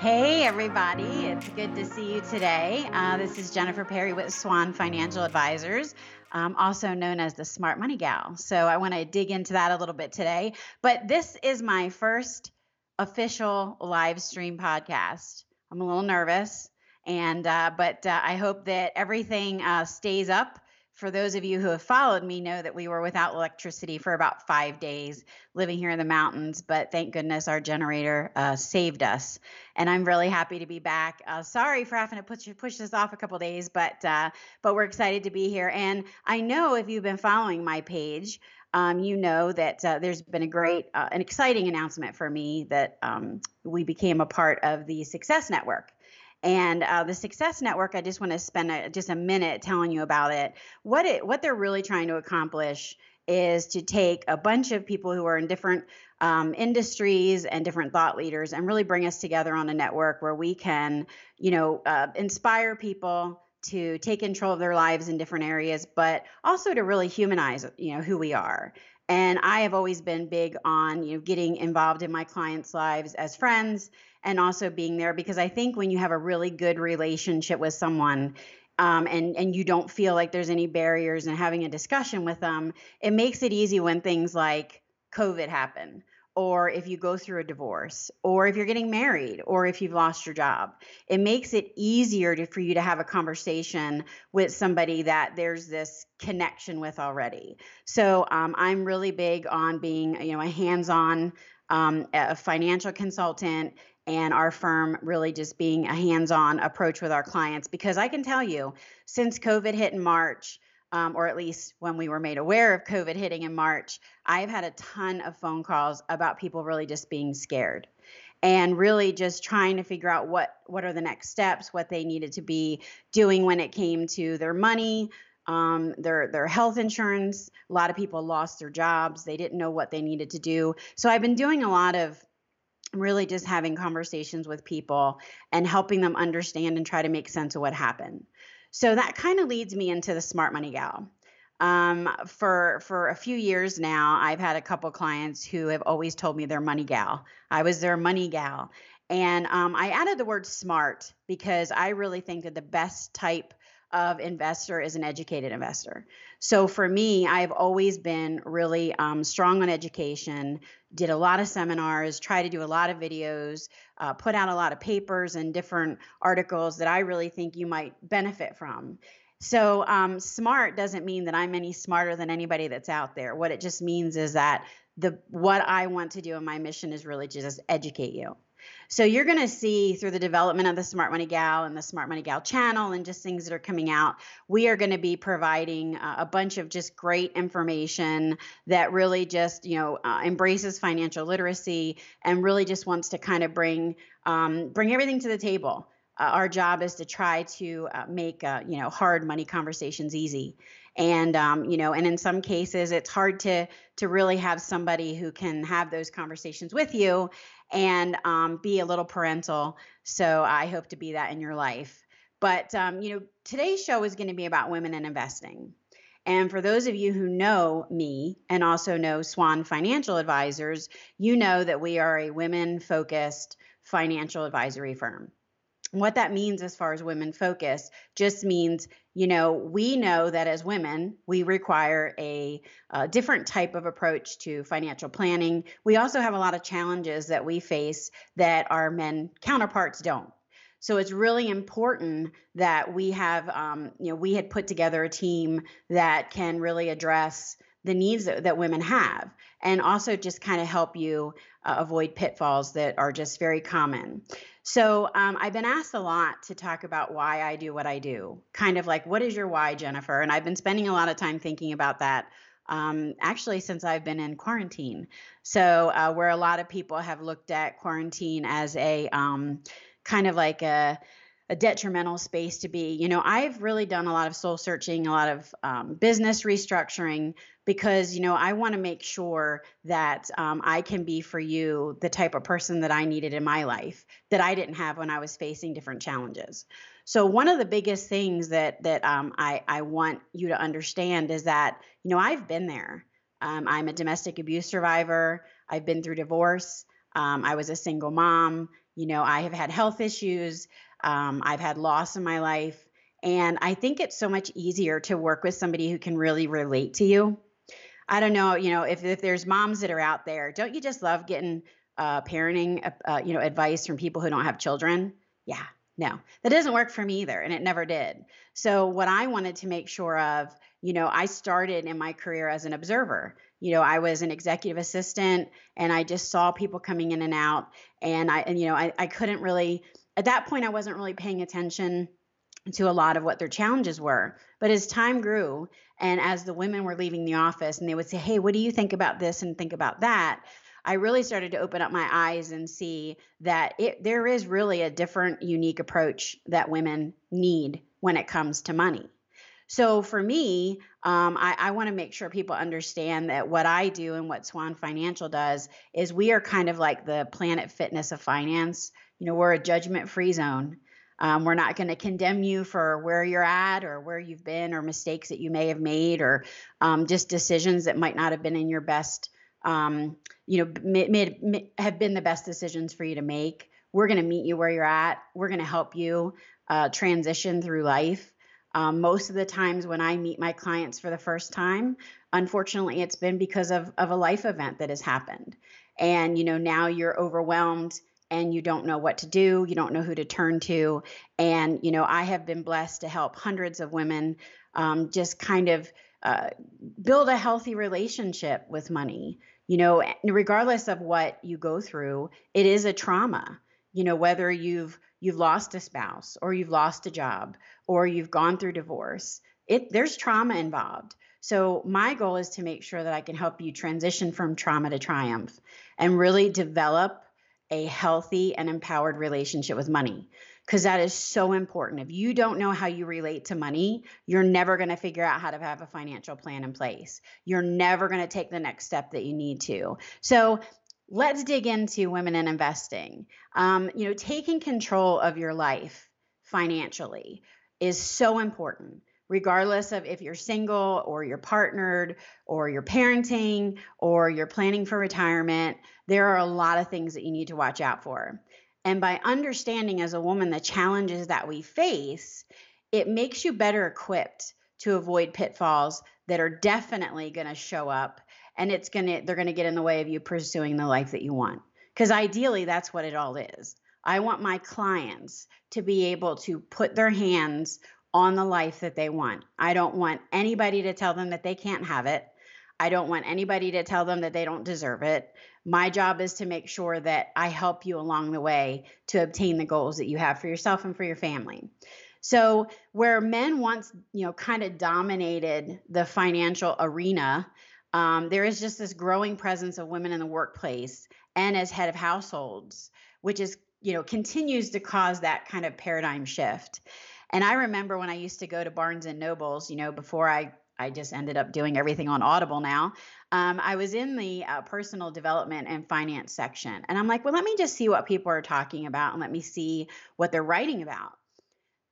Hey, everybody. It's good to see you today. Uh, this is Jennifer Perri with Swan Financial Advisors, um, also known as the Smart Money Gal. So I want to dig into that a little bit today. But this is my first official live stream podcast. I'm a little nervous, and uh, but uh, I hope that everything uh, stays up for those of you who have followed me know that we were without electricity for about five days living here in the mountains but thank goodness our generator uh, saved us. And i'm really happy to be back. Uh, sorry for having to push, push this off a couple days but uh, but we're excited to be here. And i know if you've been following my page um, you know that uh, there's been a great uh, an exciting announcement for me that um, we became a part of the success network and uh, the Success Network, I just want to spend a, just a minute telling you about it. What it what they're really trying to accomplish is to take a bunch of people who are in different um, industries and different thought leaders and really bring us together on a network where we can, you know, uh, inspire people to take control of their lives in different areas, but also to really humanize, you know, who we are. And I have always been big on, you know, getting involved in my clients' lives as friends and also being there because I think when you have a really good relationship with someone um, and and you don't feel like there's any barriers and having a discussion with them, it makes it easy when things like COVID happen or if you go through a divorce, or if you're getting married, or if you've lost your job. It makes it easier to, for you to have a conversation with somebody that there's this connection with already. So um, I'm really big on being, you know, a hands-on um, a financial consultant and our firm really just being a hands on approach with our clients. Because I can tell you, since COVID hit in March, um, or at least when we were made aware of COVID hitting in March, I've had a ton of phone calls about people really just being scared and really just trying to figure out what what are the next steps, what they needed to be doing when it came to their money, um, their their health insurance. A lot of people lost their jobs; they didn't know what they needed to do. So I've been doing a lot of really just having conversations with people and helping them understand and try to make sense of what happened. So that kind of leads me into the smart money gal. Um, for for a few years now, I've had a couple clients who have always told me they're money gal. I was their money gal, and um, I added the word smart because I really think that the best type of investor is an educated investor. So for me, I've always been really um, strong on education, did a lot of seminars, try to do a lot of videos, uh, put out a lot of papers and different articles that I really think you might benefit from. So um, smart doesn't mean that I'm any smarter than anybody that's out there. What it just means is that the what I want to do in my mission is really just educate you. So you're going to see through the development of the Smart Money Gal and the Smart Money Gal channel and just things that are coming out, we are going to be providing uh, a bunch of just great information that really just, you know, uh, embraces financial literacy and really just wants to kind of bring um, bring everything to the table. Uh, our job is to try to uh, make uh, you know hard money conversations easy and um, you know and in some cases it's hard to to really have somebody who can have those conversations with you and um, be a little parental. So I hope to be that in your life. But um, you know, today's show is going to be about women and investing. And for those of you who know me and also know Swan Financial Advisors, you know that we are a women focused financial advisory firm what that means as far as women focus just means you know we know that as women we require a, a, different type of approach to financial planning we also have a lot of challenges that we face that our men counterparts don't so it's really important that we have um, you know we had put together a team that can really address the needs that, that women have and also just kind of help you uh, avoid pitfalls that are just very common. So um, I've been asked a lot to talk about why I do what I do, kind of like, what is your why, Jennifer? And I've been spending a lot of time thinking about that. Um, actually, since I've been in quarantine. So, uh, where a lot of people have looked at quarantine as a um, kind of like a a detrimental space to be. You know, I've really done a lot of soul searching, a lot of um, business restructuring because, you know, I want to make sure that um, I can be for you the type of person that I needed in my life that I didn't have when I was facing different challenges. So one of the biggest things that that um, I I want you to understand is that you know I've been there. Um, I'm a domestic abuse survivor. I've been through divorce. Um, I was a single mom. You know, I have had health issues. Um, I've had loss in my life. And I think it's so much easier to work with somebody who can really relate to you. I don't know, you know, if, if there's moms that are out there, don't you just love getting uh, parenting, uh, uh you know, advice from people who don't have children? Yeah, no, that doesn't work for me either. And it never did. So, what I wanted to make sure of, you know, I started in my career as an observer. You know, I was an executive assistant and I just saw people coming in and out. And I, and, you know, I, I couldn't really, at that point, I wasn't really paying attention to a lot of what their challenges were. But as time grew and as the women were leaving the office and they would say, Hey, what do you think about this and think about that? I really started to open up my eyes and see that it, there is really a different, unique approach that women need when it comes to money. So for me, um, I, I want to make sure people understand that what I do and what Swan Financial does is we are kind of like the planet fitness of finance. You know, we're a judgment free zone. Um, we're not going to condemn you for where you're at or where you've been or mistakes that you may have made or um, just decisions that might not have been in your best, um, you know, may, may, have been the best decisions for you to make. We're going to meet you where you're at. We're going to help you uh, transition through life. Um, most of the times when I meet my clients for the first time, unfortunately, it's been because of, of a life event that has happened. And, you know, now you're overwhelmed and you don't know what to do, you don't know who to turn to. And, you know, I have been blessed to help hundreds of women um, just kind of uh, build a healthy relationship with money. You know, regardless of what you go through, it is a trauma. You know, whether you've you've lost a spouse or you've lost a job or you've gone through divorce it there's trauma involved so my goal is to make sure that i can help you transition from trauma to triumph and really develop a healthy and empowered relationship with money because that is so important. If you don't know how you relate to money, you're never going to figure out how to have a financial plan in place. You're never going to take the next step that you need to. So, let's dig into women in investing. Um, you know, taking control of your life financially is so important regardless of if you're single or you're partnered or you're parenting or you're planning for retirement, there are a lot of things that you need to watch out for. And by understanding as a woman the challenges that we face, it makes you better equipped to avoid pitfalls that are definitely going to show up and it's going to they're going to get in the way of you pursuing the life that you want. Because ideally that's what it all is. I want my clients to be able to put their hands on the life that they want. I don't want anybody to tell them that they can't have it. I don't want anybody to tell them that they don't deserve it. My job is to make sure that i help you along the way to obtain the goals that you have for yourself and for your family. So where men once you know kind of dominated the financial arena um, there is just this growing presence of women in the workplace and as head of households, which is, you know, continues to cause that kind of paradigm shift. And I remember when I used to go to Barnes and Nobles, you know, before I I just ended up doing everything on Audible now. Um, I was in the uh, personal development and finance section, and I'm like, well, let me just see what people are talking about and let me see what they're writing about.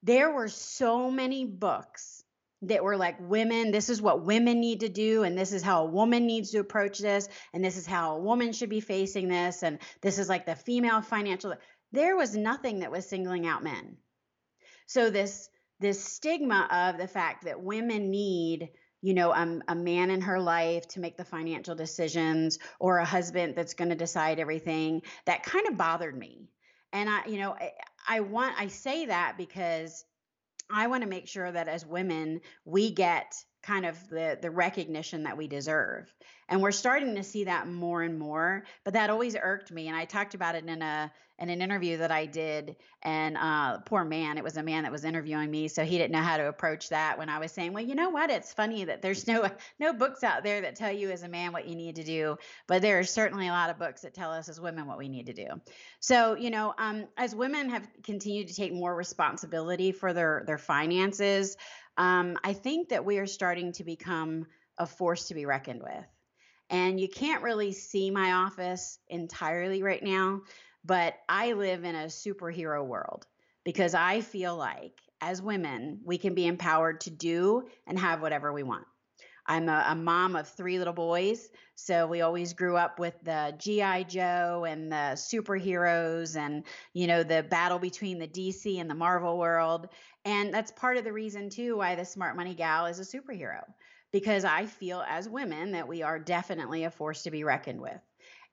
There were so many books that were like women this is what women need to do and this is how a woman needs to approach this and this is how a woman should be facing this and this is like the female financial there was nothing that was singling out men. So this this stigma of the fact that women need you know a, a man in her life to make the financial decisions or a husband that's going to decide everything that kind of bothered me. And i you know I, I want i say that because I want to make sure that as women, we get kind of the the recognition that we deserve. And we're starting to see that more and more but that always irked me and i talked about it in a in an interview that i did and uh poor man it was a man that was interviewing me so he didn't know how to approach that when i was saying well you know what? It's funny that there's no no books out there that tell you as a man what you need to do but there are certainly a lot of books that tell us as women what we need to do. So you know um as women have continued to take more responsibility for their their finances um, I think that we are starting to become a force to be reckoned with. And you can't really see my office entirely right now, but I live in a superhero world because I feel like as women, we can be empowered to do and have whatever we want. I'm a, a, mom of three little boys, so we always grew up with the GI Joe and the superheroes, and you know the battle between the DC and the Marvel world. And that's part of the reason too why the Smart Money Gal is a superhero, because I feel as women that we are definitely a force to be reckoned with.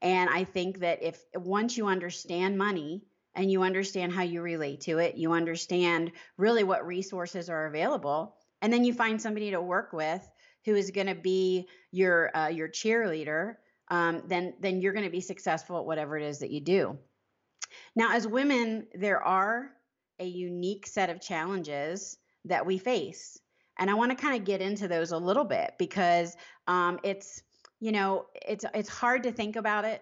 And I think that if once you understand money and you understand how you relate to it, you understand really what resources are available, and then you find somebody to work with who is going to be your uh, your cheerleader, um, then then you're going to be successful at whatever it is that you do. Now, as women, there are a unique set of challenges that we face, and I want to kind of get into those a little bit because um, it's you know it's it's hard to think about it.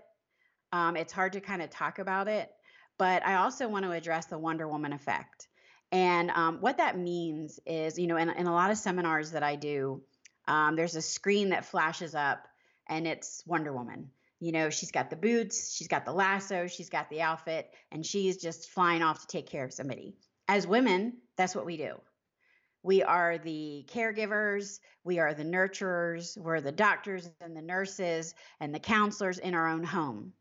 Um, it's hard to kind of talk about it, but I also want to address the Wonder Woman effect. And um, what that means is, you know, in, in a lot of seminars that I do, um, there's a screen that flashes up and it's Wonder Woman. You know, she's got the boots, she's got the lasso, she's got the outfit, and she's just flying off to take care of somebody. As women, that's what we do. We are the caregivers, we are the nurturers, we're the doctors and the nurses and the counselors in our own home.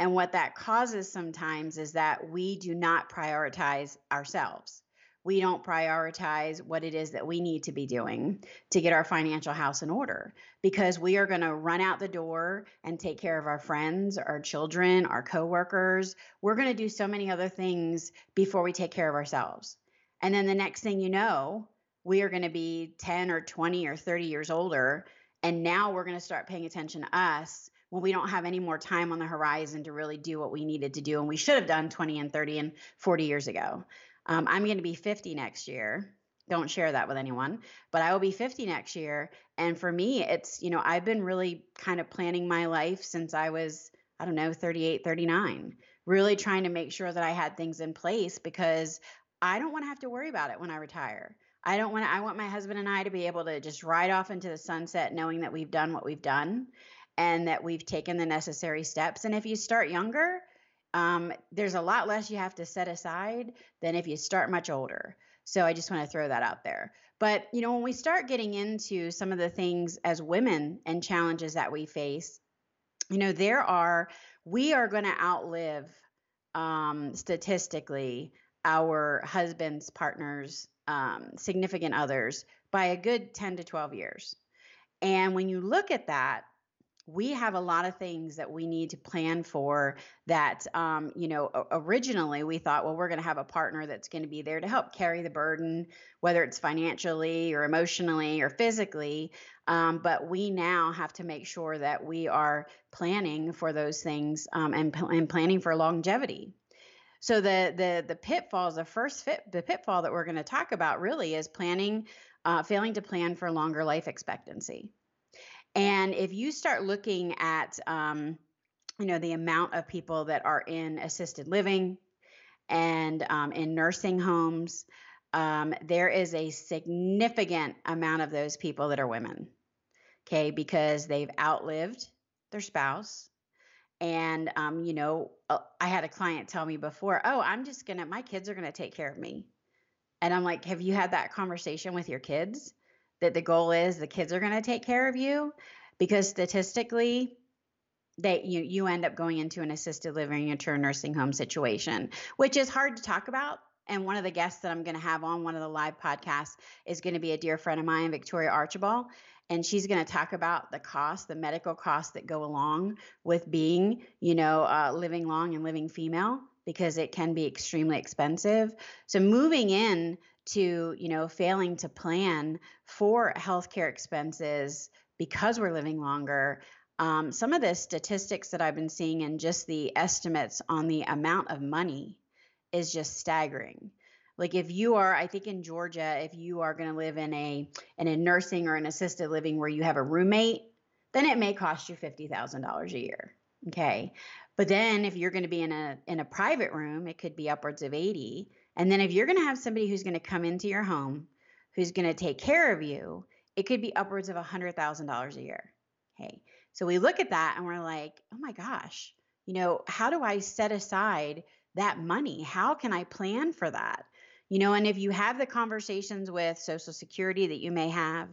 And what that causes sometimes is that we do not prioritize ourselves we don't prioritize what it is that we need to be doing to get our financial house in order because we are going to run out the door and take care of our friends, our children, our coworkers. We're going to do so many other things before we take care of ourselves. And then the next thing you know, we are going to be 10 or 20 or 30 years older. And now we're going to start paying attention to us when we don't have any more time on the horizon to really do what we needed to do and we should have done 20 and 30 and 40 years ago. Um, I'm going to be 50 next year. Don't share that with anyone, but I will be 50 next year. And for me, it's, you know, I've been really kind of planning my life since I was, I don't know, 38, 39, really trying to make sure that I had things in place because I don't want to have to worry about it when I retire. I don't want to, I want my husband and I to be able to just ride off into the sunset knowing that we've done what we've done and that we've taken the necessary steps. And if you start younger, um, there's a lot less you have to set aside than if you start much older. So I just want to throw that out there. But, you know, when we start getting into some of the things as women and challenges that we face, you know, there are, we are going to outlive um, statistically our husbands, partners, um, significant others by a good 10 to 12 years. And when you look at that, we have a lot of things that we need to plan for that um, you know originally we thought well we're going to have a partner that's going to be there to help carry the burden whether it's financially or emotionally or physically um, but we now have to make sure that we are planning for those things um, and, and planning for longevity. So the the the pitfalls the first fit the pitfall that we're going to talk about really is planning uh, failing to plan for longer life expectancy and if you start looking at, um, you know, the amount of people that are in assisted living and um, in nursing homes, um, there is a significant amount of those people that are women. Okay, because they've outlived their spouse. And, um, you know, uh, I had a client tell me before, oh, I'm just going to, my kids are going to take care of me. And I'm like, have you had that conversation with your kids? That the goal is the kids are going to take care of you because statistically that you you end up going into an assisted living into a nursing home situation which is hard to talk about. And one of the guests that I'm going to have on one of the live podcasts is going to be a dear friend of mine Victoria Archibald and she's going to talk about the cost the medical costs that go along with being you know uh, living long and living female because it can be extremely expensive. So moving in to, you know, failing to plan for healthcare expenses because we're living longer. Um, some of the statistics that I've been seeing and just the estimates on the amount of money is just staggering. Like if you are, I think in Georgia, if you are going to live in a in a nursing or an assisted living where you have a roommate, then it may cost you fifty thousand dollars a year. Okay, but then if you're going to be in a in a private room, it could be upwards of eighty. And then if you're going to have somebody who's going to come into your home, who's going to take care of you, it could be upwards of a hundred thousand dollars a year. Okay, so we look at that and we're like, oh my gosh, you know, how do I set aside that money? How can I plan for that? You know, and if you have the conversations with Social Security that you may have,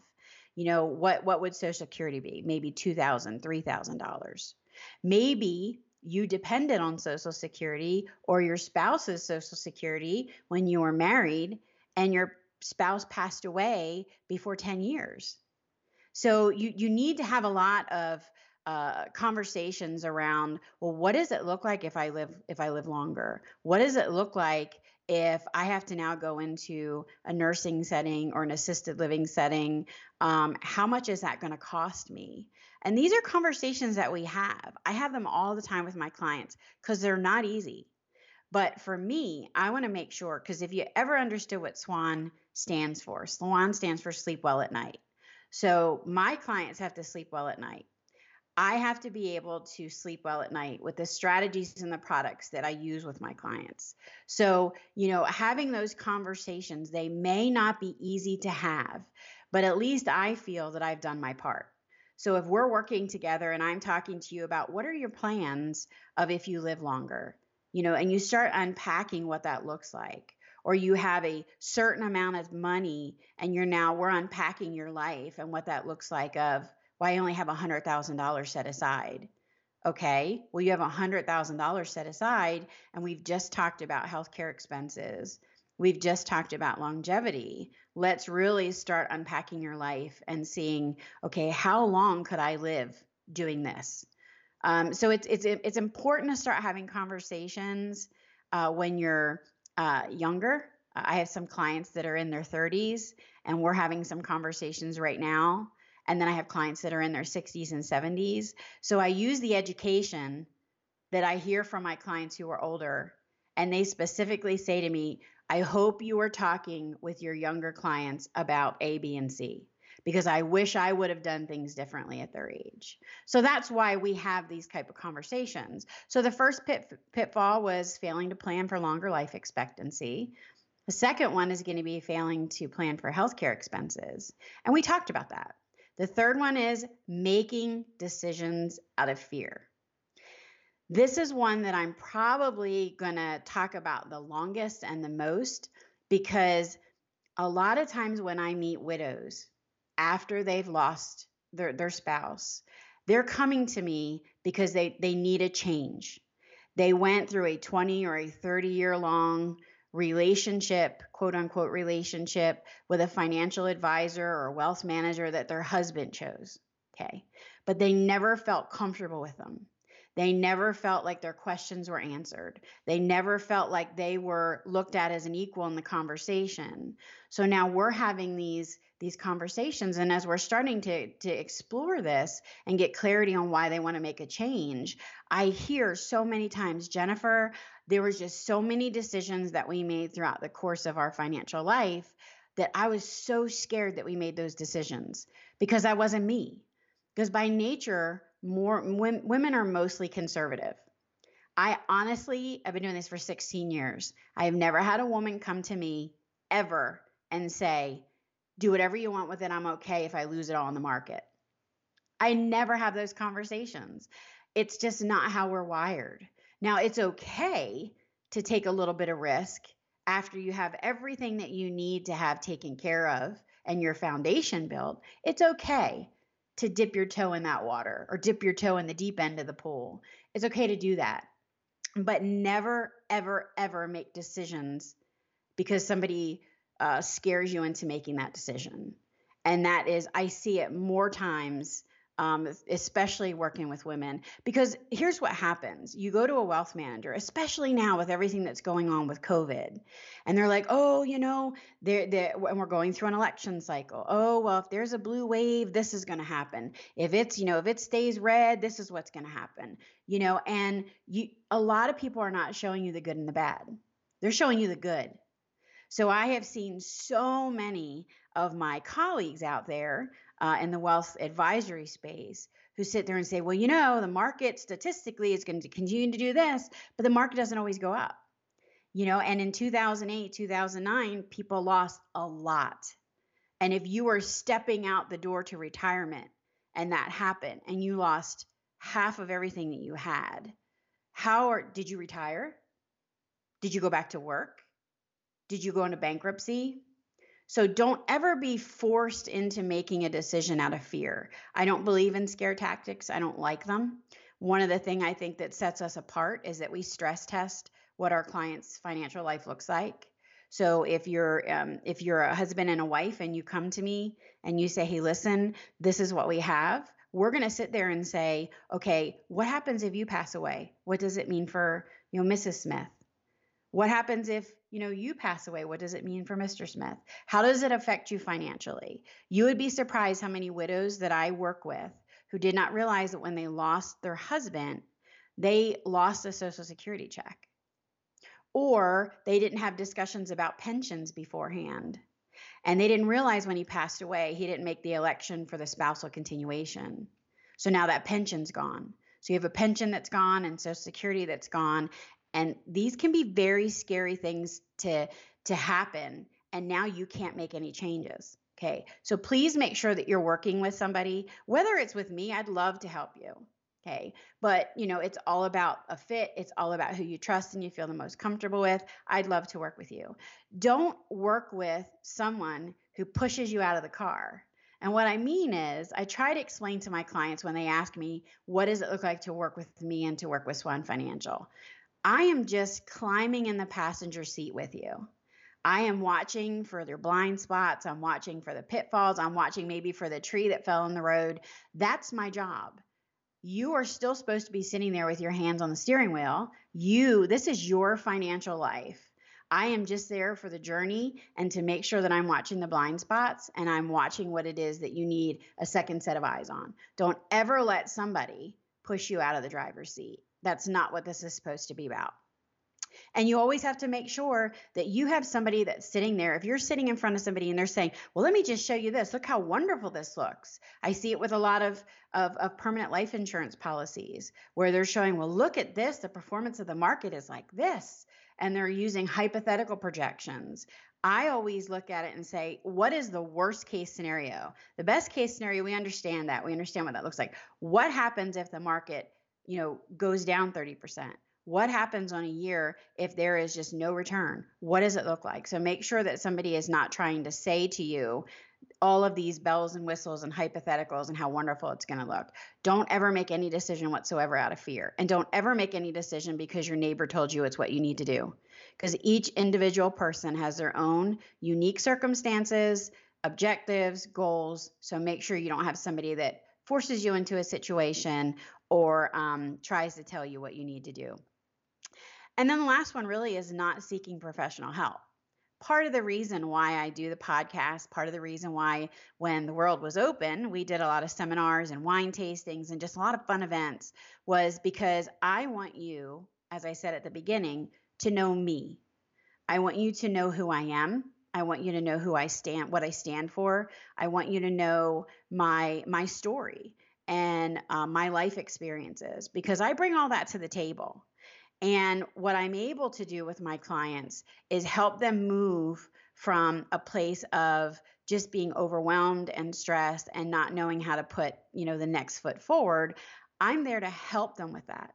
you know, what what would Social Security be? Maybe two thousand, three thousand dollars. Maybe you depended on Social Security or your spouse's Social Security when you were married and your spouse passed away before 10 years. So you you need to have a lot of uh, conversations around well what does it look like if i live if i live longer? What does it look like if i have to now go into a nursing setting or an assisted living setting? Um, how much is that going to cost me and these are conversations that we have i have them all the time with my clients because they're not easy but for me i want to make sure because if you ever understood what swan stands for swan stands for sleep well at night so my clients have to sleep well at night I have to be able to sleep well at night with the strategies and the products that I use with my clients. So, you know, having those conversations, they may not be easy to have, but at least I feel that I've done my part. So, if we're working together and I'm talking to you about what are your plans of if you live longer, you know, and you start unpacking what that looks like, or you have a certain amount of money and you're now, we're unpacking your life and what that looks like of, well, I only have $100,000 set aside. Okay, well, you have $100,000 set aside, and we've just talked about healthcare expenses. We've just talked about longevity. Let's really start unpacking your life and seeing, okay, how long could I live doing this? Um, so it's it's it's important to start having conversations uh, when you're uh, younger. I have some clients that are in their 30s, and we're having some conversations right now and then I have clients that are in their 60s and 70s. So I use the education that I hear from my clients who are older, and they specifically say to me, I hope you are talking with your younger clients about A, B, and C because I wish I would have done things differently at their age. So that's why we have these type of conversations. So the first pit, pitfall was failing to plan for longer life expectancy. The second one is going to be failing to plan for healthcare expenses. And we talked about that. The third one is making decisions out of fear. This is one that I'm probably going to talk about the longest and the most because a lot of times when I meet widows after they've lost their, their spouse, they're coming to me because they, they need a change. They went through a 20 or a 30 year long relationship, quote unquote, relationship with a financial advisor or wealth manager that their husband chose. Okay. But they never felt comfortable with them. They never felt like their questions were answered. They never felt like they were looked at as an equal in the conversation. So now we're having these these conversations and as we're starting to to explore this and get clarity on why they want to make a change, I hear so many times, Jennifer, there was just so many decisions that we made throughout the course of our financial life that I was so scared that we made those decisions because I wasn't me. Because by nature, more women are mostly conservative. I honestly, I've been doing this for 16 years. I have never had a woman come to me ever and say, do whatever you want with it. I'm okay if I lose it all in the market. I never have those conversations. It's just not how we're wired. Now, it's okay to take a little bit of risk after you have everything that you need to have taken care of and your foundation built. It's okay to dip your toe in that water or dip your toe in the deep end of the pool. It's okay to do that. But never, ever, ever make decisions because somebody uh, scares you into making that decision. And that is, I see it more times um, especially working with women. Because here's what happens you go to a wealth manager, especially now with everything that's going on with COVID, and they're like, oh, you know, they're, they're, and we're going through an election cycle. Oh, well, if there's a blue wave, this is going to happen. If it's, you know, if it stays red, this is what's going to happen. You know, and you, a lot of people are not showing you the good and the bad, they're showing you the good. So I have seen so many of my colleagues out there uh, in the wealth advisory space who sit there and say, well, you know, the market statistically is going to continue to do this, but the market doesn't always go up. You know, and in 2008, 2009, people lost a lot. And if you were stepping out the door to retirement and that happened and you lost half of everything that you had, how are, did you retire? Did you go back to work? Did you go into bankruptcy? So don't ever be forced into making a decision out of fear. I don't believe in scare tactics. I don't like them. One of the things I think that sets us apart is that we stress test what our client's financial life looks like. So if you're um, if you're a husband and a wife and you come to me and you say, "Hey, listen, this is what we have," we're going to sit there and say, "Okay, what happens if you pass away? What does it mean for you know Mrs. Smith? What happens if you know you pass away? What does it mean for mr smith? How does it affect you financially? You would be surprised how many widows that i work with who did not realize that when they lost their husband they lost a social security check. Or they didn't have discussions about pensions beforehand and they didn't realize when he passed away he didn't make the election for the spousal continuation. So now that pension's gone. So you have a pension that's gone and social security that's gone and these can be very scary things to to happen. And now you can't make any changes. Okay. So please make sure that you're working with somebody. Whether it's with me i'd love to help you. Okay. But you know it's all about a fit. It's all about who you trust and you feel the most comfortable with. I'd love to work with you. Don't work with someone who pushes you out of the car. And what I mean is, I try to explain to my clients when they ask me, what does it look like to work with me and to work with Swan Financial? I am just climbing in the passenger seat with you. I am watching for their blind spots. I'm watching for the pitfalls. I'm watching maybe for the tree that fell in the road. That's my job. You are still supposed to be sitting there with your hands on the steering wheel. You, this is your financial life. I am just there for the journey and to make sure that I'm watching the blind spots and I'm watching what it is that you need a second set of eyes on. Don't ever let somebody push you out of the driver's seat. That's not what this is supposed to be about. And you always have to make sure that you have somebody that's sitting there. If you're sitting in front of somebody and they're saying, Well, let me just show you this. Look how wonderful this looks. I see it with a lot of, of, of, permanent life insurance policies where they're showing, Well, look at this. The performance of the market is like this. And they're using hypothetical projections. I always look at it and say, What is the worst case scenario? The best case scenario, we understand that. We understand what that looks like. What happens if the market you know, goes down 30%? What happens on a year if there is just no return? What does it look like? So make sure that somebody is not trying to say to you all of these bells and whistles and hypotheticals and how wonderful it's going to look. Don't ever make any decision whatsoever out of fear. And don't ever make any decision because your neighbor told you it's what you need to do. Because each individual person has their own unique circumstances, objectives, goals. So make sure you don't have somebody that forces you into a situation or um, tries to tell you what you need to do. And then the last one really is not seeking professional help. Part of the reason why I do the podcast, part of the reason why when the world was open, we did a lot of seminars and wine tastings and just a lot of fun events was because I want you, as I said at the beginning, to know me. I want you to know who I am. I want you to know who I stand, what I stand for. I want you to know my my story and uh, my life experiences because I bring all that to the table. And what I'm able to do with my clients is help them move from a place of just being overwhelmed and stressed and not knowing how to put, you know, the next foot forward. I'm there to help them with that.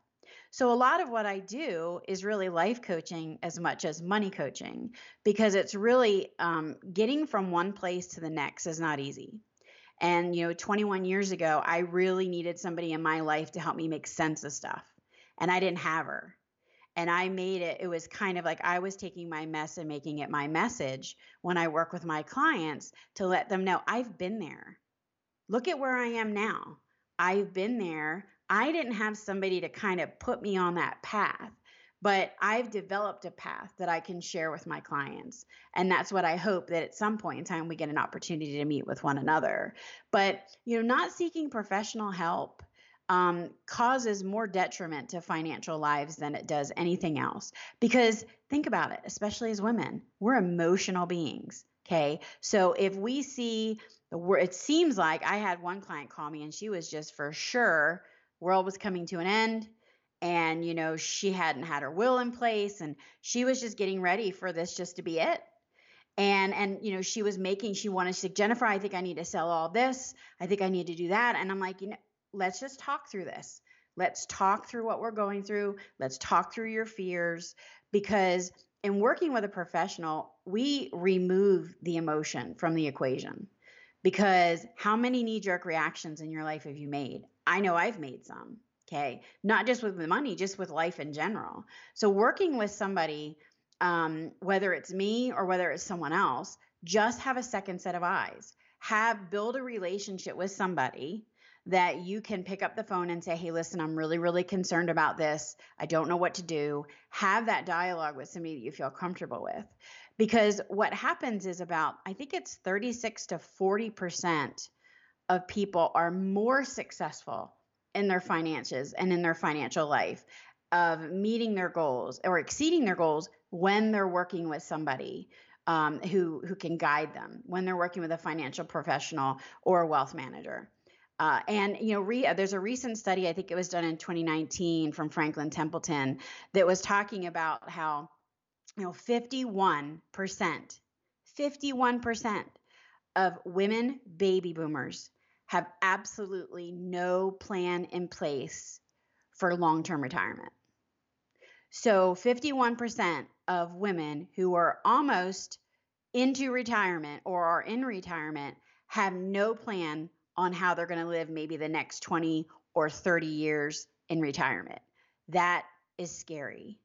So, a lot of what I do is really life coaching as much as money coaching because it's really um, getting from one place to the next is not easy. And, you know, 21 years ago, I really needed somebody in my life to help me make sense of stuff. And I didn't have her. And I made it, it was kind of like I was taking my mess and making it my message when I work with my clients to let them know I've been there. Look at where I am now. I've been there. I didn't have somebody to kind of put me on that path but I've developed a path that I can share with my clients. And that's what I hope that at some point in time we get an opportunity to meet with one another. But, you know, not seeking professional help um, causes more detriment to financial lives than it does anything else. Because think about it, especially as women, we're emotional beings. Okay. So if we see the word, it seems like I had one client call me and she was just for sure world was coming to an end and you know she hadn't had her will in place and she was just getting ready for this just to be it. And and you know she was making she wanted to say jennifer i think i need to sell all this. I think i need to do that. And i'm like you know let's just talk through this. Let's talk through what we're going through. Let's talk through your fears. Because in working with a professional we remove the emotion from the equation. Because how many knee jerk reactions in your life have you made? I know i've made some Okay. Not just with the money, just with life in general. So, working with somebody, um, whether it's me or whether it's someone else, just have a second set of eyes. Have build a relationship with somebody that you can pick up the phone and say, Hey, listen, I'm really, really concerned about this. I don't know what to do. Have that dialogue with somebody that you feel comfortable with. Because what happens is about, I think it's 36 to 40% of people are more successful in their finances and in their financial life of meeting their goals or exceeding their goals when they're working with somebody um, who who can guide them when they're working with a financial professional or a wealth manager. Uh, and you know, re, there's a recent study I think it was done in 2019 from Franklin Templeton that was talking about how you know 51 percent, 51 percent of women baby boomers have absolutely no plan in place for long term retirement. So 51% of women who are almost into retirement or are in retirement have no plan on how they're going to live maybe the next 20 or 30 years in retirement. That is scary.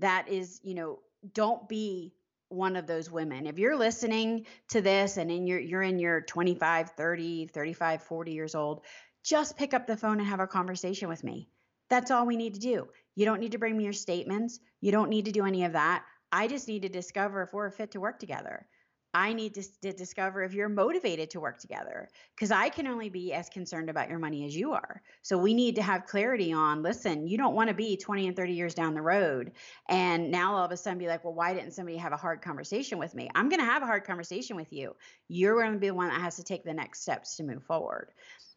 That is, you know, don't be one of those women. If you're listening to this and in your you're in your 25, 30, 35, 40 years old, just pick up the phone and have a conversation with me. That's all we need to do. You don't need to bring me your statements. You don't need to do any of that. I just need to discover if we're fit to work together. I need to, to discover if you're motivated to work together because I can only be as concerned about your money as you are. So we need to have clarity on listen, you don't want to be 20 and 30 years down the road and now all of a sudden be like, well, why didn't somebody have a hard conversation with me? I'm going to have a hard conversation with you. You're going to be the one that has to take the next steps to move forward.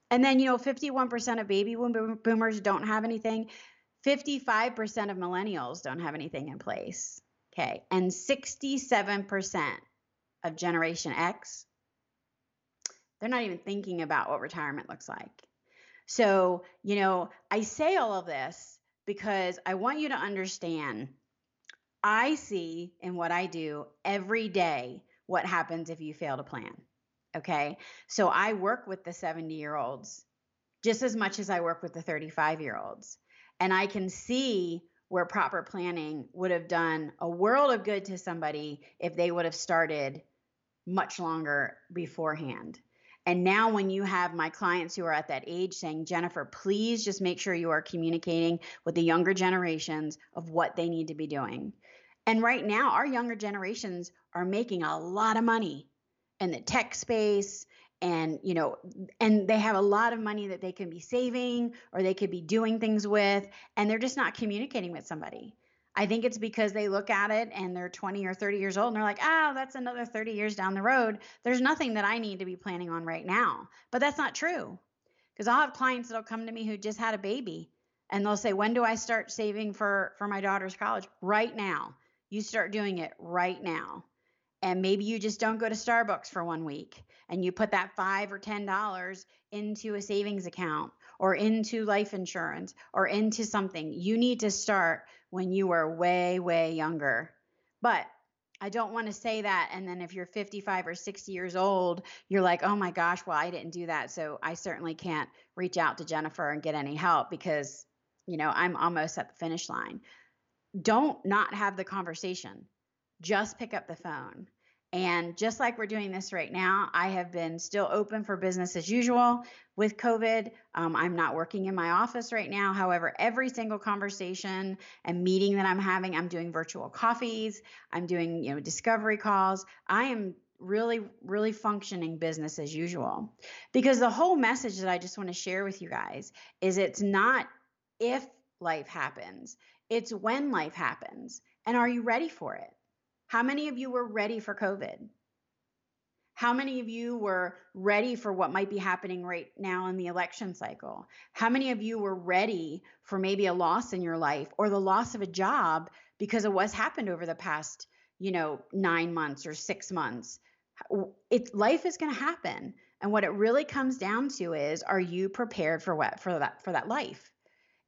And then, you know, 51% of baby boomers don't have anything. 55% of millennials don't have anything in place. Okay. And 67% of Generation X, they're not even thinking about what retirement looks like. So, you know, I say all of this because I want you to understand I see in what I do every day what happens if you fail to plan. Okay. So I work with the 70 year olds just as much as I work with the 35 year olds. And I can see where proper planning would have done a world of good to somebody if they would have started much longer beforehand. And now, when you have my clients who are at that age saying, Jennifer, please just make sure you are communicating with the younger generations of what they need to be doing. And right now, our younger generations are making a lot of money in the tech space and you know and they have a lot of money that they can be saving or they could be doing things with and they're just not communicating with somebody I think it's because they look at it and they're 20 or 30 years old and they're like, oh, that's another 30 years down the road. There's nothing that I need to be planning on right now. But that's not true. Because I'll have clients that'll come to me who just had a baby and they'll say, when do I start saving for, for my daughter's college? Right now. You start doing it right now. And maybe you just don't go to Starbucks for one week and you put that five or ten dollars into a savings account or into life insurance or into something. You need to start when you are way, way younger. But I don't want to say that. And then if you're 55 or 60 years old, you're like, oh my gosh, well, I didn't do that. So I certainly can't reach out to Jennifer and get any help because, you know, I'm almost at the finish line. Don't not have the conversation. Just pick up the phone And just like we're doing this right now, I have been still open for business as usual with COVID. Um, I'm not working in my office right now. However, every single conversation and meeting that I'm having, I'm doing virtual coffees, I'm doing, you know, discovery calls. I am really, really functioning business as usual. Because the whole message that I just want to share with you guys is it's not if life happens, it's when life happens. And are you ready for it? How many of you were ready for COVID? How many of you were ready for what might be happening right now in the election cycle? How many of you were ready for maybe a loss in your life or the loss of a job because of what's happened over the past, you know, 9 months or 6 months? It's life is going to happen. And what it really comes down to is are you prepared for what for that for that life?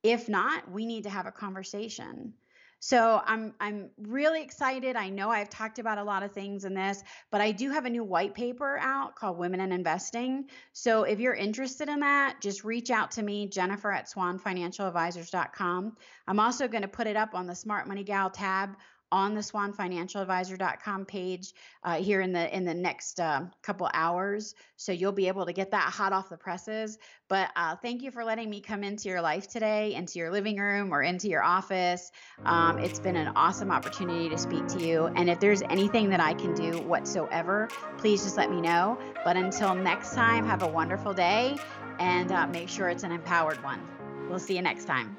If not, we need to have a conversation. So I'm I'm really excited. I know I've talked about a lot of things in this, but I do have a new white paper out called Women in Investing. So if you're interested in that, just reach out to me, Jennifer at swanfinancialadvisors.com. I'm also going to put it up on the Smart Money Gal tab on the swanfinancialadvisor.com page uh, here in the in the next uh, couple hours. So you'll be able to get that hot off the presses. But uh, thank you for letting me come into your life today into your living room or into your office. Um, it's been an awesome opportunity to speak to you. And if there's anything that i can do whatsoever please just let me know. But until next time have a wonderful day and uh, make sure it's an empowered one. We'll see you next time